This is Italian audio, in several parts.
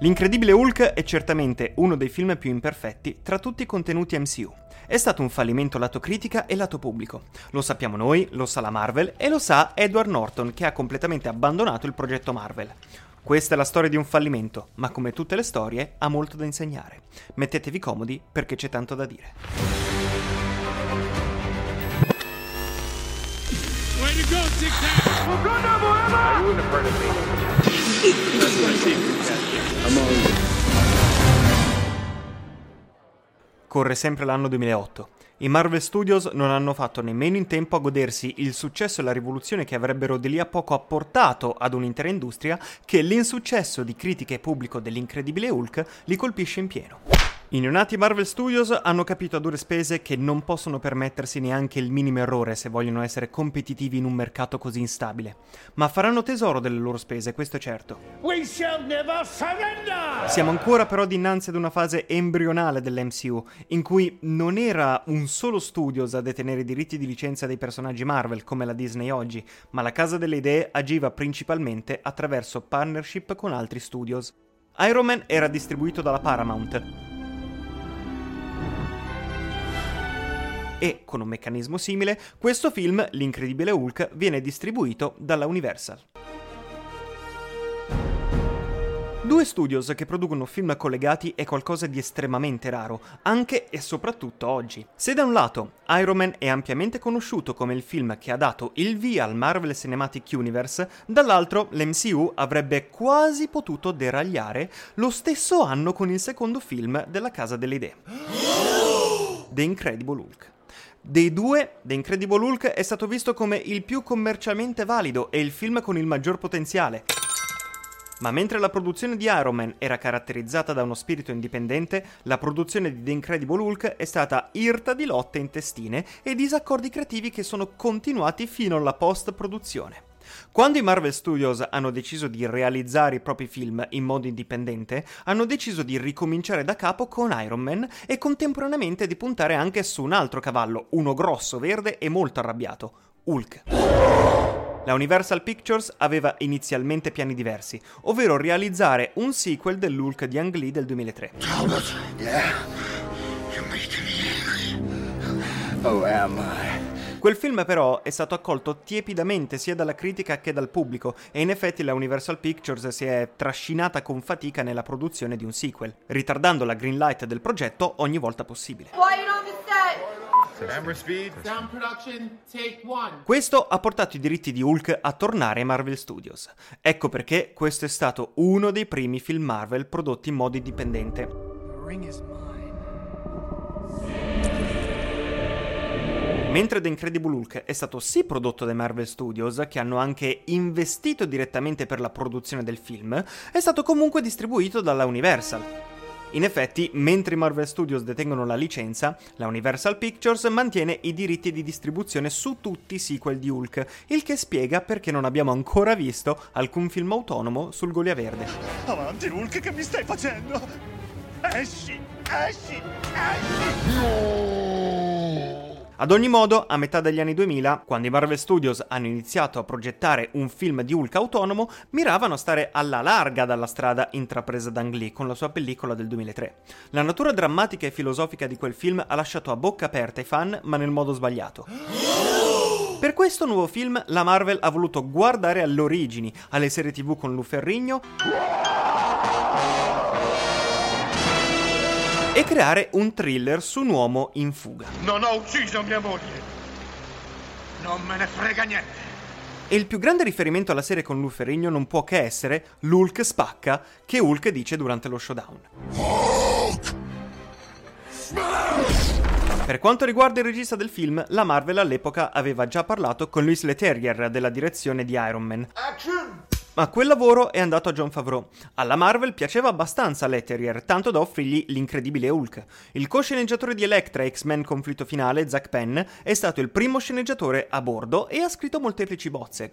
L'incredibile Hulk è certamente uno dei film più imperfetti tra tutti i contenuti MCU. È stato un fallimento lato critica e lato pubblico. Lo sappiamo noi, lo sa la Marvel e lo sa Edward Norton che ha completamente abbandonato il progetto Marvel. Questa è la storia di un fallimento, ma come tutte le storie ha molto da insegnare. Mettetevi comodi perché c'è tanto da dire. Corre sempre l'anno 2008. I Marvel Studios non hanno fatto nemmeno in tempo a godersi il successo e la rivoluzione che avrebbero di lì a poco apportato ad un'intera industria che l'insuccesso di critica e pubblico dell'incredibile Hulk li colpisce in pieno. I neonati Marvel Studios hanno capito a dure spese che non possono permettersi neanche il minimo errore se vogliono essere competitivi in un mercato così instabile. Ma faranno tesoro delle loro spese, questo è certo. Siamo ancora però dinanzi ad una fase embrionale dell'MCU, in cui non era un solo studios a detenere i diritti di licenza dei personaggi Marvel come la Disney oggi, ma la casa delle idee agiva principalmente attraverso partnership con altri studios. Iron Man era distribuito dalla Paramount, e, con un meccanismo simile, questo film, L'incredibile Hulk, viene distribuito dalla Universal. Due studios che producono film collegati è qualcosa di estremamente raro, anche e soprattutto oggi. Se da un lato Iron Man è ampiamente conosciuto come il film che ha dato il via al Marvel Cinematic Universe, dall'altro l'MCU avrebbe quasi potuto deragliare lo stesso anno con il secondo film della Casa delle Idee. The Incredible Hulk. Dei due, The Incredible Hulk è stato visto come il più commercialmente valido e il film con il maggior potenziale. Ma mentre la produzione di Iron Man era caratterizzata da uno spirito indipendente, la produzione di The Incredible Hulk è stata irta di lotte intestine e disaccordi creativi che sono continuati fino alla post-produzione. Quando i Marvel Studios hanno deciso di realizzare i propri film in modo indipendente, hanno deciso di ricominciare da capo con Iron Man e contemporaneamente di puntare anche su un altro cavallo, uno grosso, verde e molto arrabbiato, Hulk. La Universal Pictures aveva inizialmente piani diversi, ovvero realizzare un sequel dell'Hulk di Ang Lee del 2003. Talbot, yeah, you're making me angry. Oh, am I? Quel film però è stato accolto tiepidamente sia dalla critica che dal pubblico e in effetti la Universal Pictures si è trascinata con fatica nella produzione di un sequel, ritardando la green light del progetto ogni volta possibile. Questo ha portato i diritti di Hulk a tornare ai Marvel Studios. Ecco perché questo è stato uno dei primi film Marvel prodotti in modo indipendente. Mentre The Incredible Hulk è stato sì prodotto dai Marvel Studios, che hanno anche investito direttamente per la produzione del film, è stato comunque distribuito dalla Universal. In effetti, mentre i Marvel Studios detengono la licenza, la Universal Pictures mantiene i diritti di distribuzione su tutti i sequel di Hulk, il che spiega perché non abbiamo ancora visto alcun film autonomo sul Golia Verde. Avanti Hulk, che mi stai facendo? Esci, esci, esci! No! Ad ogni modo, a metà degli anni 2000, quando i Marvel Studios hanno iniziato a progettare un film di Hulk autonomo, miravano a stare alla larga dalla strada intrapresa da Ang Lee con la sua pellicola del 2003. La natura drammatica e filosofica di quel film ha lasciato a bocca aperta i fan, ma nel modo sbagliato. Per questo nuovo film, la Marvel ha voluto guardare alle origini, alle serie tv con Lu Ferrigno e creare un thriller su un uomo in fuga. Non ho ucciso mia moglie. Non me ne frega niente. E il più grande riferimento alla serie con Lou Ferrigno non può che essere l'Hulk spacca che Hulk dice durante lo showdown. Hulk! Per quanto riguarda il regista del film, la Marvel all'epoca aveva già parlato con Louis Leterrier della direzione di Iron Man. Action! Ma quel lavoro è andato a John Favreau. Alla Marvel piaceva abbastanza Letterier, tanto da offrirgli l'incredibile Hulk. Il co-sceneggiatore di Electra X-Men Conflitto Finale, Zack Penn, è stato il primo sceneggiatore a bordo e ha scritto molteplici bozze,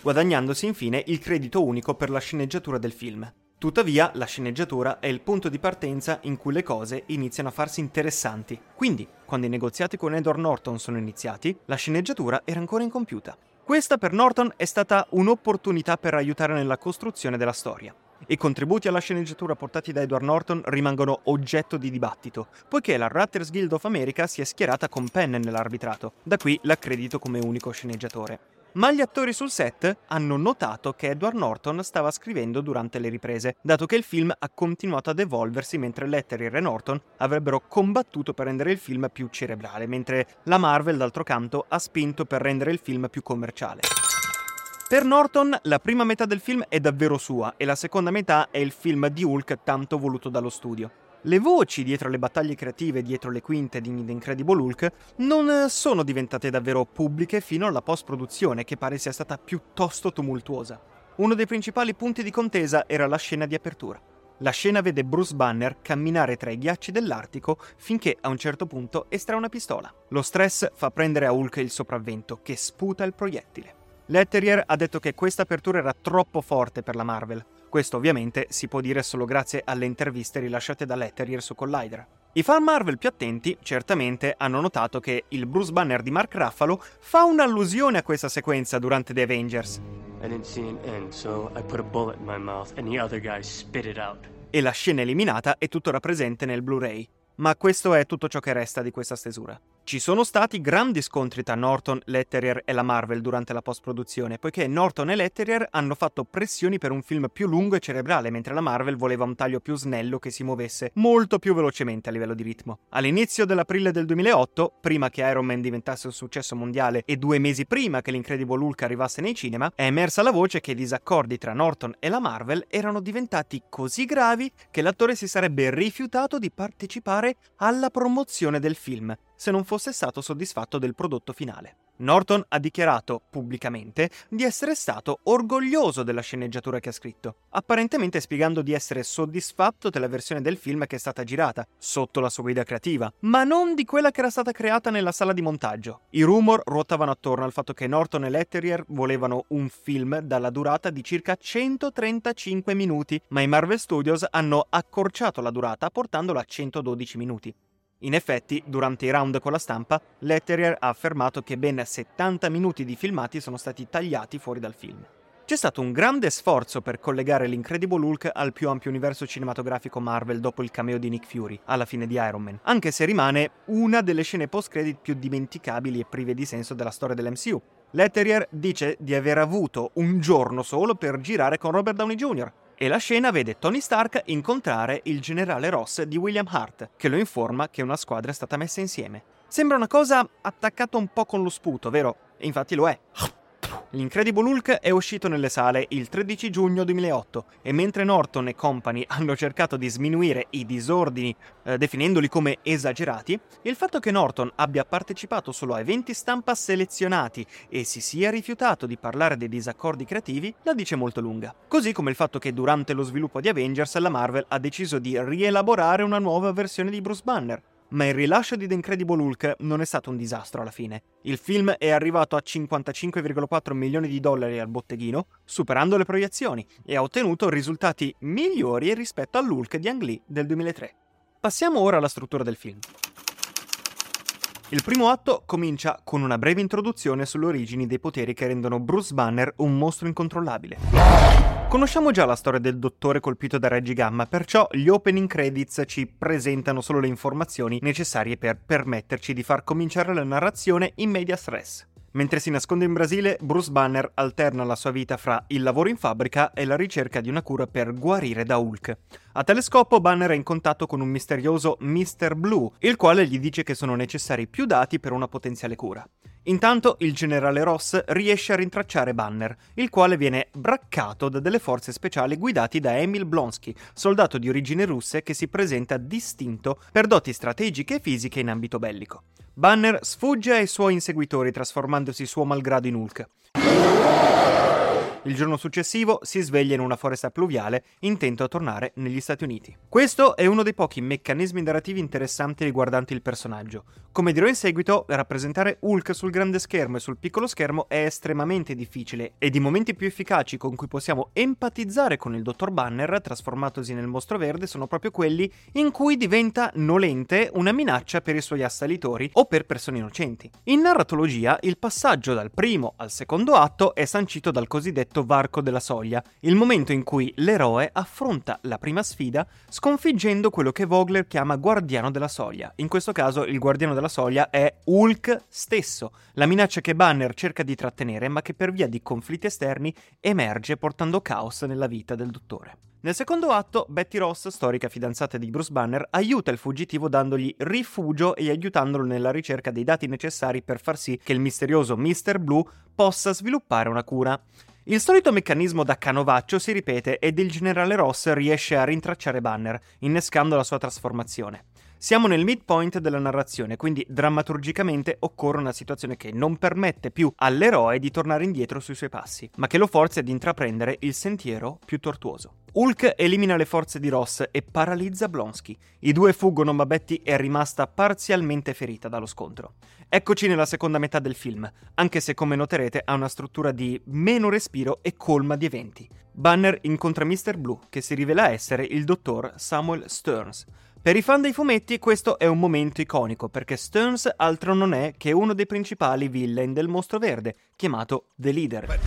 guadagnandosi infine il credito unico per la sceneggiatura del film. Tuttavia, la sceneggiatura è il punto di partenza in cui le cose iniziano a farsi interessanti. Quindi, quando i negoziati con Edward Norton sono iniziati, la sceneggiatura era ancora incompiuta. Questa per Norton è stata un'opportunità per aiutare nella costruzione della storia. I contributi alla sceneggiatura portati da Edward Norton rimangono oggetto di dibattito, poiché la Writers Guild of America si è schierata con Penn nell'arbitrato, da qui l'accredito come unico sceneggiatore. Ma gli attori sul set hanno notato che Edward Norton stava scrivendo durante le riprese, dato che il film ha continuato ad evolversi mentre Letterier e Norton avrebbero combattuto per rendere il film più cerebrale, mentre la Marvel, d'altro canto, ha spinto per rendere il film più commerciale. Per Norton la prima metà del film è davvero sua e la seconda metà è il film di Hulk tanto voluto dallo studio. Le voci dietro le battaglie creative, dietro le quinte di The Incredible Hulk, non eh, sono diventate davvero pubbliche fino alla post-produzione, che pare sia stata piuttosto tumultuosa. Uno dei principali punti di contesa era la scena di apertura. La scena vede Bruce Banner camminare tra i ghiacci dell'Artico finché a un certo punto estrae una pistola. Lo stress fa prendere a Hulk il sopravvento, che sputa il proiettile. Letterier ha detto che questa apertura era troppo forte per la Marvel, questo ovviamente si può dire solo grazie alle interviste rilasciate da Letterier su Collider. I fan Marvel più attenti certamente hanno notato che il Bruce Banner di Mark Ruffalo fa un'allusione a questa sequenza durante The Avengers. E la scena eliminata è tuttora presente nel Blu-ray. Ma questo è tutto ciò che resta di questa stesura. Ci sono stati grandi scontri tra Norton, Letterier e la Marvel durante la post-produzione, poiché Norton e Letterier hanno fatto pressioni per un film più lungo e cerebrale, mentre la Marvel voleva un taglio più snello che si muovesse molto più velocemente a livello di ritmo. All'inizio dell'aprile del 2008, prima che Iron Man diventasse un successo mondiale e due mesi prima che l'Incredible Hulk arrivasse nei cinema, è emersa la voce che i disaccordi tra Norton e la Marvel erano diventati così gravi che l'attore si sarebbe rifiutato di partecipare alla promozione del film se non fosse stato soddisfatto del prodotto finale. Norton ha dichiarato pubblicamente di essere stato orgoglioso della sceneggiatura che ha scritto, apparentemente spiegando di essere soddisfatto della versione del film che è stata girata, sotto la sua guida creativa, ma non di quella che era stata creata nella sala di montaggio. I rumor ruotavano attorno al fatto che Norton e Letterier volevano un film dalla durata di circa 135 minuti, ma i Marvel Studios hanno accorciato la durata portandola a 112 minuti. In effetti, durante i round con la stampa, Letterier ha affermato che ben 70 minuti di filmati sono stati tagliati fuori dal film. C'è stato un grande sforzo per collegare l'Incredible Hulk al più ampio universo cinematografico Marvel dopo il cameo di Nick Fury, alla fine di Iron Man, anche se rimane una delle scene post-credit più dimenticabili e prive di senso della storia dell'MCU. Letterier dice di aver avuto un giorno solo per girare con Robert Downey Jr., e la scena vede Tony Stark incontrare il generale Ross di William Hart, che lo informa che una squadra è stata messa insieme. Sembra una cosa attaccata un po' con lo sputo, vero? E infatti lo è. L'Incredible Hulk è uscito nelle sale il 13 giugno 2008 e mentre Norton e company hanno cercato di sminuire i disordini eh, definendoli come esagerati, il fatto che Norton abbia partecipato solo a eventi stampa selezionati e si sia rifiutato di parlare dei disaccordi creativi la dice molto lunga. Così come il fatto che durante lo sviluppo di Avengers la Marvel ha deciso di rielaborare una nuova versione di Bruce Banner, ma il rilascio di The Incredible Hulk non è stato un disastro alla fine. Il film è arrivato a 55,4 milioni di dollari al botteghino, superando le proiezioni, e ha ottenuto risultati migliori rispetto all'Hulk di Ang Lee del 2003. Passiamo ora alla struttura del film. Il primo atto comincia con una breve introduzione sulle origini dei poteri che rendono Bruce Banner un mostro incontrollabile. Conosciamo già la storia del dottore colpito da Reggie Gamma, perciò gli opening credits ci presentano solo le informazioni necessarie per permetterci di far cominciare la narrazione in media stress. Mentre si nasconde in Brasile, Bruce Banner alterna la sua vita fra il lavoro in fabbrica e la ricerca di una cura per guarire da Hulk. A tale scopo Banner è in contatto con un misterioso Mr. Blue, il quale gli dice che sono necessari più dati per una potenziale cura. Intanto il generale Ross riesce a rintracciare Banner, il quale viene braccato da delle forze speciali guidati da Emil Blonsky, soldato di origini russe che si presenta distinto per doti strategiche e fisiche in ambito bellico. Banner sfugge ai suoi inseguitori trasformandosi suo malgrado in Hulk. Il giorno successivo si sveglia in una foresta pluviale, intento a tornare negli Stati Uniti. Questo è uno dei pochi meccanismi narrativi interessanti riguardanti il personaggio. Come dirò in seguito, rappresentare Hulk sul grande schermo e sul piccolo schermo è estremamente difficile ed i momenti più efficaci con cui possiamo empatizzare con il dottor Banner, trasformatosi nel mostro verde, sono proprio quelli in cui diventa nolente una minaccia per i suoi assalitori o per persone innocenti. In narratologia, il passaggio dal primo al secondo atto è sancito dal cosiddetto varco della soglia, il momento in cui l'eroe affronta la prima sfida sconfiggendo quello che Vogler chiama guardiano della soglia. In questo caso il guardiano della soglia è Hulk stesso, la minaccia che Banner cerca di trattenere ma che per via di conflitti esterni emerge portando caos nella vita del dottore. Nel secondo atto, Betty Ross, storica fidanzata di Bruce Banner, aiuta il fuggitivo dandogli rifugio e aiutandolo nella ricerca dei dati necessari per far sì che il misterioso Mr. Blue possa sviluppare una cura. Il solito meccanismo da canovaccio si ripete ed il generale Ross riesce a rintracciare Banner, innescando la sua trasformazione. Siamo nel midpoint della narrazione, quindi drammaturgicamente occorre una situazione che non permette più all'eroe di tornare indietro sui suoi passi, ma che lo forza ad intraprendere il sentiero più tortuoso. Hulk elimina le forze di Ross e paralizza Blonsky. I due fuggono, ma Betty è rimasta parzialmente ferita dallo scontro. Eccoci nella seconda metà del film, anche se come noterete ha una struttura di meno respiro e colma di eventi. Banner incontra Mr. Blue, che si rivela essere il dottor Samuel Stearns. Per i fan dei fumetti questo è un momento iconico perché Stearns altro non è che uno dei principali villain del mostro verde, chiamato The Leader.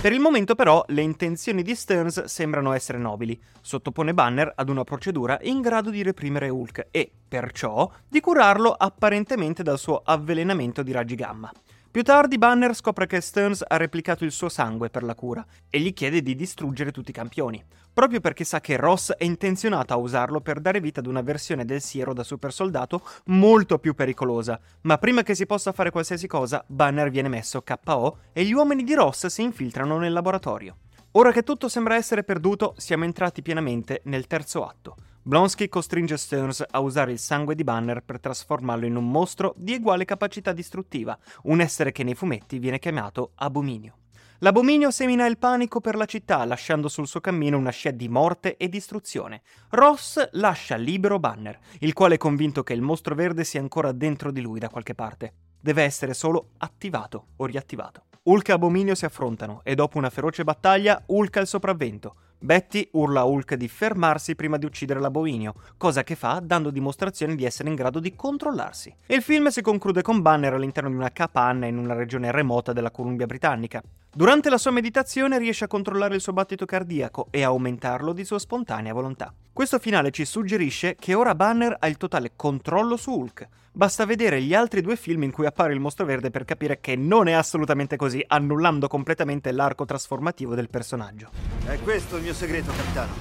Per il momento però le intenzioni di Stearns sembrano essere nobili. Sottopone Banner ad una procedura in grado di reprimere Hulk e, perciò, di curarlo apparentemente dal suo avvelenamento di raggi gamma. Più tardi Banner scopre che Stearns ha replicato il suo sangue per la cura e gli chiede di distruggere tutti i campioni, proprio perché sa che Ross è intenzionato a usarlo per dare vita ad una versione del siero da super soldato molto più pericolosa. Ma prima che si possa fare qualsiasi cosa, Banner viene messo KO e gli uomini di Ross si infiltrano nel laboratorio. Ora che tutto sembra essere perduto, siamo entrati pienamente nel terzo atto. Blonsky costringe Stearns a usare il sangue di Banner per trasformarlo in un mostro di uguale capacità distruttiva, un essere che nei fumetti viene chiamato Abominio. L'abominio semina il panico per la città, lasciando sul suo cammino una scia di morte e distruzione. Ross lascia libero Banner, il quale è convinto che il mostro verde sia ancora dentro di lui da qualche parte. Deve essere solo attivato o riattivato. Hulk e Abominio si affrontano e dopo una feroce battaglia Hulk ha il sopravvento. Betty urla a Hulk di fermarsi prima di uccidere l'abominio, cosa che fa dando dimostrazione di essere in grado di controllarsi. Il film si conclude con Banner all'interno di una capanna in una regione remota della Columbia Britannica. Durante la sua meditazione riesce a controllare il suo battito cardiaco e aumentarlo di sua spontanea volontà. Questo finale ci suggerisce che ora Banner ha il totale controllo su Hulk. Basta vedere gli altri due film in cui appare il mostro verde per capire che non è assolutamente così, annullando completamente l'arco trasformativo del personaggio. È questo il mio segreto, capitano.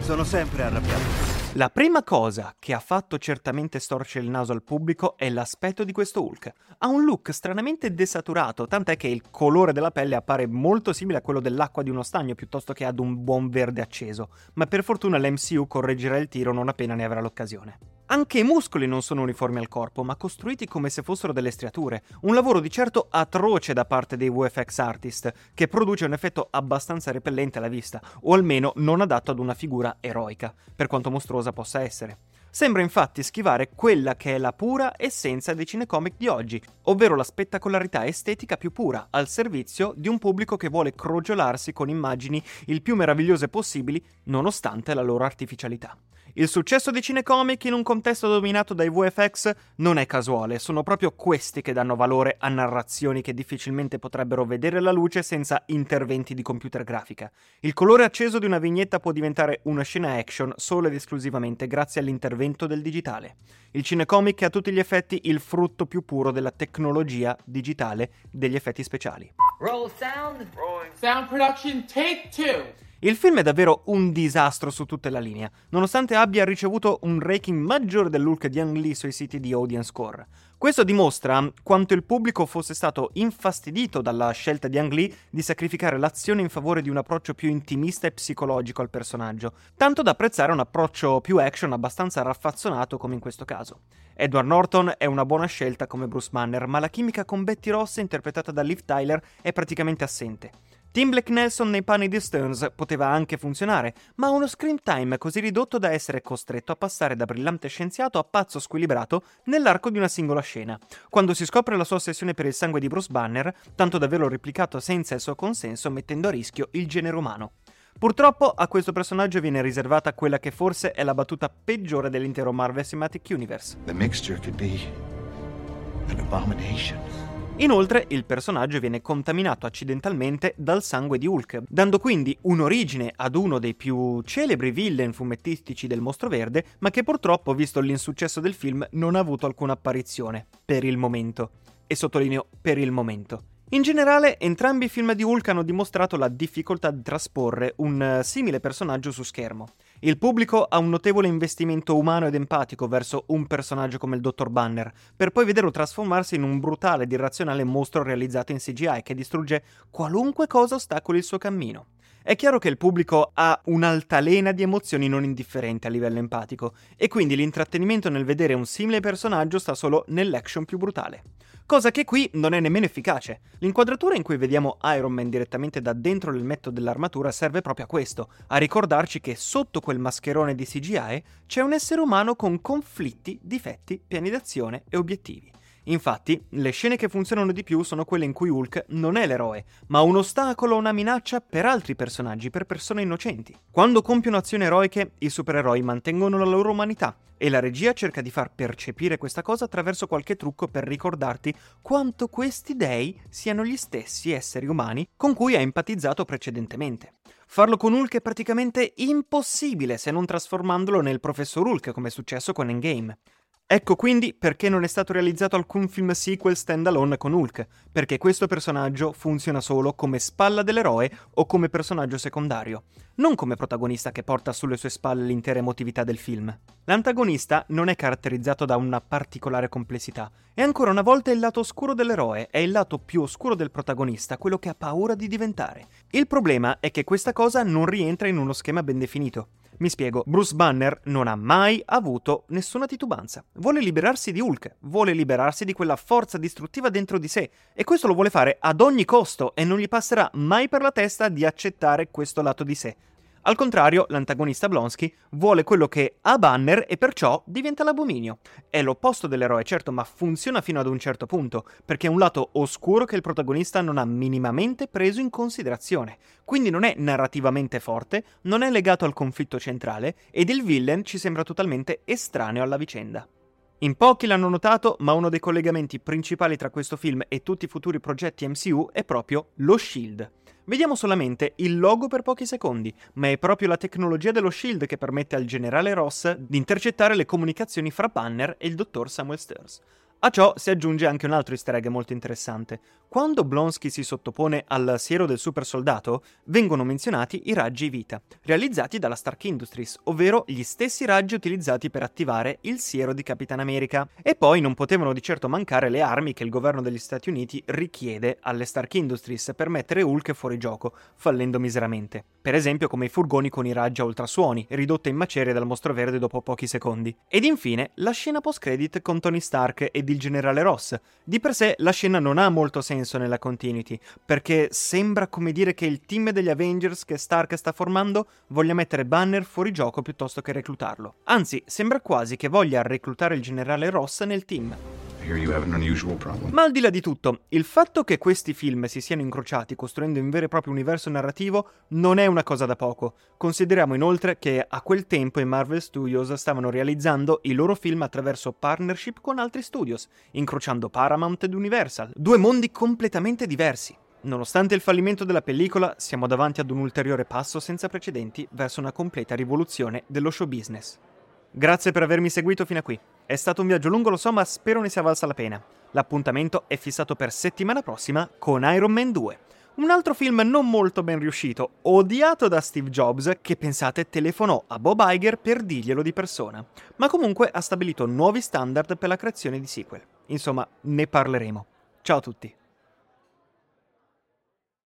Sono sempre arrabbiato. La prima cosa che ha fatto certamente storcere il naso al pubblico è l'aspetto di questo Hulk. Ha un look stranamente desaturato, tant'è che il colore della pelle appare molto simile a quello dell'acqua di uno stagno piuttosto che ad un buon verde acceso, ma per fortuna l'MCU correggerà il tiro non appena ne avrà l'occasione. Anche i muscoli non sono uniformi al corpo, ma costruiti come se fossero delle striature. Un lavoro di certo atroce da parte dei VFX artist, che produce un effetto abbastanza repellente alla vista, o almeno non adatto ad una figura eroica, per quanto mostruosa possa essere. Sembra infatti schivare quella che è la pura essenza dei cinecomic di oggi, ovvero la spettacolarità estetica più pura, al servizio di un pubblico che vuole crogiolarsi con immagini il più meravigliose possibili, nonostante la loro artificialità. Il successo di cinecomic in un contesto dominato dai VFX non è casuale, sono proprio questi che danno valore a narrazioni che difficilmente potrebbero vedere la luce senza interventi di computer grafica. Il colore acceso di una vignetta può diventare una scena action solo ed esclusivamente grazie all'intervento del digitale. Il cinecomic è a tutti gli effetti il frutto più puro della tecnologia digitale degli effetti speciali. Roll sound. Rolling. Sound production take two. Il film è davvero un disastro su tutta la linea, nonostante abbia ricevuto un ranking maggiore dell'Hulk di Ang Lee sui siti di Audience Score. Questo dimostra quanto il pubblico fosse stato infastidito dalla scelta di Ang Lee di sacrificare l'azione in favore di un approccio più intimista e psicologico al personaggio, tanto da apprezzare un approccio più action abbastanza raffazzonato come in questo caso. Edward Norton è una buona scelta come Bruce Banner, ma la chimica con Betty Ross interpretata da Liv Tyler è praticamente assente. Tim Black Nelson nei panni di Stearns poteva anche funzionare, ma uno screen time così ridotto da essere costretto a passare da brillante scienziato a pazzo squilibrato nell'arco di una singola scena. Quando si scopre la sua ossessione per il sangue di Bruce Banner, tanto da averlo replicato senza il suo consenso, mettendo a rischio il genere umano. Purtroppo a questo personaggio viene riservata quella che forse è la battuta peggiore dell'intero Marvel Cinematic Universe. The mixture could be An abomination. Inoltre, il personaggio viene contaminato accidentalmente dal sangue di Hulk, dando quindi un'origine ad uno dei più celebri villain fumettistici del Mostro Verde, ma che purtroppo, visto l'insuccesso del film, non ha avuto alcuna apparizione, per il momento. E sottolineo per il momento. In generale, entrambi i film di Hulk hanno dimostrato la difficoltà di trasporre un uh, simile personaggio su schermo. Il pubblico ha un notevole investimento umano ed empatico verso un personaggio come il Dottor Banner, per poi vederlo trasformarsi in un brutale ed irrazionale mostro realizzato in CGI che distrugge qualunque cosa ostacoli il suo cammino. È chiaro che il pubblico ha un'altalena di emozioni non indifferenti a livello empatico, e quindi l'intrattenimento nel vedere un simile personaggio sta solo nell'action più brutale cosa che qui non è nemmeno efficace. L'inquadratura in cui vediamo Iron Man direttamente da dentro l'elmetto dell'armatura serve proprio a questo, a ricordarci che sotto quel mascherone di CGI c'è un essere umano con conflitti, difetti, piani d'azione e obiettivi. Infatti, le scene che funzionano di più sono quelle in cui Hulk non è l'eroe, ma un ostacolo o una minaccia per altri personaggi, per persone innocenti. Quando compiono azioni eroiche, i supereroi mantengono la loro umanità e la regia cerca di far percepire questa cosa attraverso qualche trucco per ricordarti quanto questi dei siano gli stessi esseri umani con cui hai empatizzato precedentemente. Farlo con Hulk è praticamente impossibile se non trasformandolo nel professor Hulk come è successo con Endgame. Ecco quindi perché non è stato realizzato alcun film sequel standalone con Hulk, perché questo personaggio funziona solo come spalla dell'eroe o come personaggio secondario, non come protagonista che porta sulle sue spalle l'intera emotività del film. L'antagonista non è caratterizzato da una particolare complessità, e ancora una volta il lato oscuro dell'eroe è il lato più oscuro del protagonista, quello che ha paura di diventare. Il problema è che questa cosa non rientra in uno schema ben definito. Mi spiego, Bruce Banner non ha mai avuto nessuna titubanza. Vuole liberarsi di Hulk, vuole liberarsi di quella forza distruttiva dentro di sé e questo lo vuole fare ad ogni costo e non gli passerà mai per la testa di accettare questo lato di sé. Al contrario, l'antagonista Blonsky vuole quello che ha Banner e perciò diventa l'abominio. È l'opposto dell'eroe, certo, ma funziona fino ad un certo punto, perché è un lato oscuro che il protagonista non ha minimamente preso in considerazione. Quindi non è narrativamente forte, non è legato al conflitto centrale ed il villain ci sembra totalmente estraneo alla vicenda. In pochi l'hanno notato, ma uno dei collegamenti principali tra questo film e tutti i futuri progetti MCU è proprio lo Shield. Vediamo solamente il logo per pochi secondi, ma è proprio la tecnologia dello Shield che permette al generale Ross di intercettare le comunicazioni fra Banner e il dottor Samuel Sters. A ciò si aggiunge anche un altro easter egg molto interessante. Quando Blonsky si sottopone al siero del super soldato, vengono menzionati i raggi vita, realizzati dalla Stark Industries, ovvero gli stessi raggi utilizzati per attivare il siero di Capitan America. E poi non potevano di certo mancare le armi che il governo degli Stati Uniti richiede alle Stark Industries per mettere Hulk fuori gioco, fallendo miseramente. Per esempio come i furgoni con i raggi a ultrasuoni, ridotte in macerie dal mostro verde dopo pochi secondi. Ed infine la scena post-credit con Tony Stark ed il generale Ross. Di per sé la scena non ha molto senso nella continuity, perché sembra come dire che il team degli Avengers che Stark sta formando voglia mettere Banner fuori gioco piuttosto che reclutarlo. Anzi, sembra quasi che voglia reclutare il generale Ross nel team. Ma al di là di tutto, il fatto che questi film si siano incrociati costruendo un vero e proprio universo narrativo non è una cosa da poco. Consideriamo inoltre che a quel tempo i Marvel Studios stavano realizzando i loro film attraverso partnership con altri studios, incrociando Paramount ed Universal, due mondi completamente diversi. Nonostante il fallimento della pellicola, siamo davanti ad un ulteriore passo senza precedenti verso una completa rivoluzione dello show business. Grazie per avermi seguito fino a qui. È stato un viaggio lungo, lo so, ma spero ne sia valsa la pena. L'appuntamento è fissato per settimana prossima con Iron Man 2. Un altro film non molto ben riuscito, odiato da Steve Jobs, che pensate telefonò a Bob Iger per dirglielo di persona, ma comunque ha stabilito nuovi standard per la creazione di sequel. Insomma, ne parleremo. Ciao a tutti.